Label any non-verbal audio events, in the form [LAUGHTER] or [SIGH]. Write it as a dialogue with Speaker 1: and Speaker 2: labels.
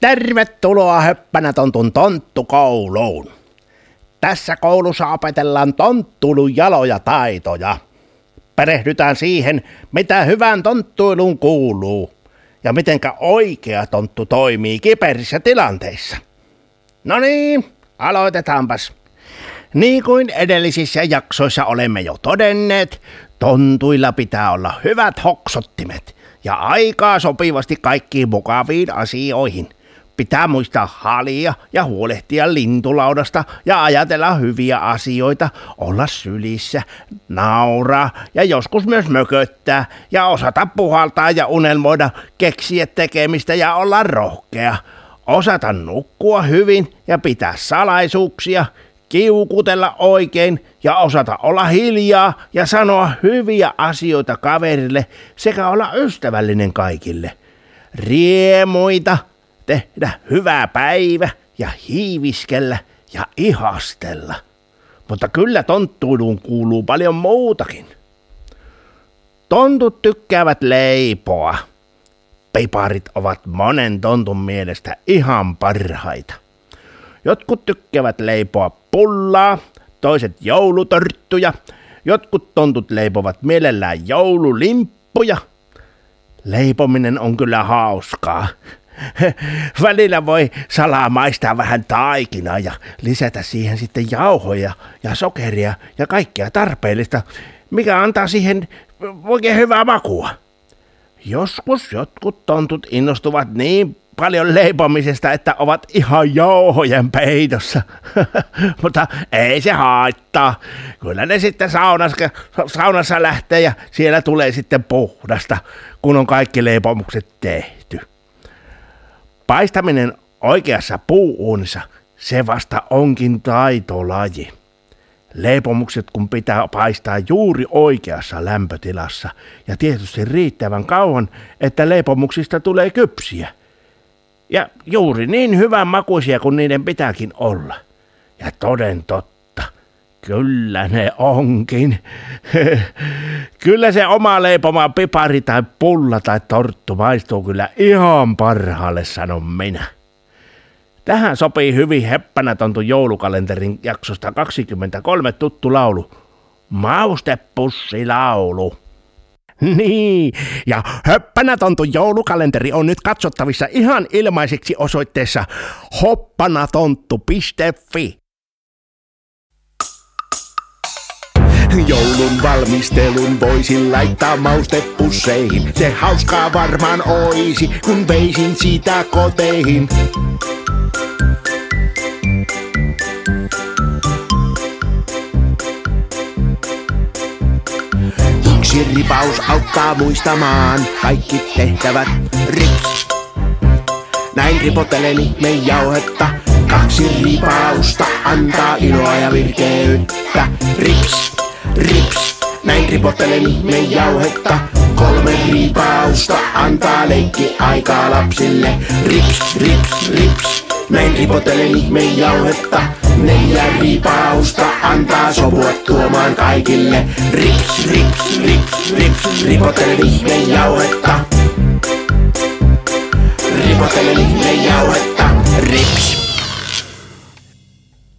Speaker 1: Tervetuloa Höppänä tontun tonttukouluun. Tässä koulussa opetellaan tonttulun jaloja taitoja. Perehdytään siihen, mitä hyvän tonttuiluun kuuluu ja mitenkä oikea tonttu toimii kiperissä tilanteissa. No niin, aloitetaanpas. Niin kuin edellisissä jaksoissa olemme jo todenneet, tontuilla pitää olla hyvät hoksottimet ja aikaa sopivasti kaikkiin mukaviin asioihin. Pitää muistaa halia ja huolehtia lintulaudasta ja ajatella hyviä asioita, olla sylissä, nauraa ja joskus myös mököttää ja osata puhaltaa ja unelmoida, keksiä tekemistä ja olla rohkea. Osata nukkua hyvin ja pitää salaisuuksia, kiukutella oikein ja osata olla hiljaa ja sanoa hyviä asioita kaverille sekä olla ystävällinen kaikille. Riemuita, tehdä hyvää päivä ja hiiviskellä ja ihastella. Mutta kyllä tonttuiluun kuuluu paljon muutakin. Tontut tykkäävät leipoa. Piparit ovat monen tontun mielestä ihan parhaita. Jotkut tykkäävät leipoa pullaa, toiset joulutorttuja, jotkut tontut leipovat mielellään joululimppuja. Leipominen on kyllä hauskaa. [LAUGHS] Välillä voi salaa maistaa vähän taikinaa ja lisätä siihen sitten jauhoja ja sokeria ja kaikkea tarpeellista, mikä antaa siihen oikein hyvää makua. Joskus jotkut tontut innostuvat niin paljon leipomisesta, että ovat ihan jauhojen peitossa. [LAUGHS] Mutta ei se haittaa. Kyllä ne sitten saunassa, saunassa lähtee ja siellä tulee sitten puhdasta, kun on kaikki leipomukset tehty. Paistaminen oikeassa puuunissa, se vasta onkin taitolaji. Leipomukset kun pitää paistaa juuri oikeassa lämpötilassa ja tietysti riittävän kauan, että leipomuksista tulee kypsiä. Ja juuri niin hyvän makuisia kuin niiden pitääkin olla. Ja toden totta, kyllä ne onkin. [LAUGHS] kyllä se oma leipoma pipari tai pulla tai torttu maistuu kyllä ihan parhaalle, sanon minä. Tähän sopii hyvin heppänä tontu joulukalenterin jaksosta 23 tuttu laulu. Maustepussi-laulu. Niin, ja Höppänätontun joulukalenteri on nyt katsottavissa ihan ilmaiseksi osoitteessa hoppanatonttu.fi.
Speaker 2: Joulun valmistelun voisin laittaa maustepusseihin. Se hauskaa varmaan oisi, kun veisin sitä koteihin. Yksi ripaus auttaa muistamaan kaikki tehtävät rips. Näin ripotelen me jauhetta. Kaksi ripausta antaa iloa ja virkeyttä. Rips, rips. Näin ripotelen me jauhetta. Kolme ripausta antaa leikki aikaa lapsille. Rips, rips, rips. Näin ripotelen ihme jauhetta. Neljä ripausta antaa sopua tuomaan kaikille. Rips, rips, rips, rips, ripotelen ihme jauhetta. Ripotelen ihme jauhetta. Rips.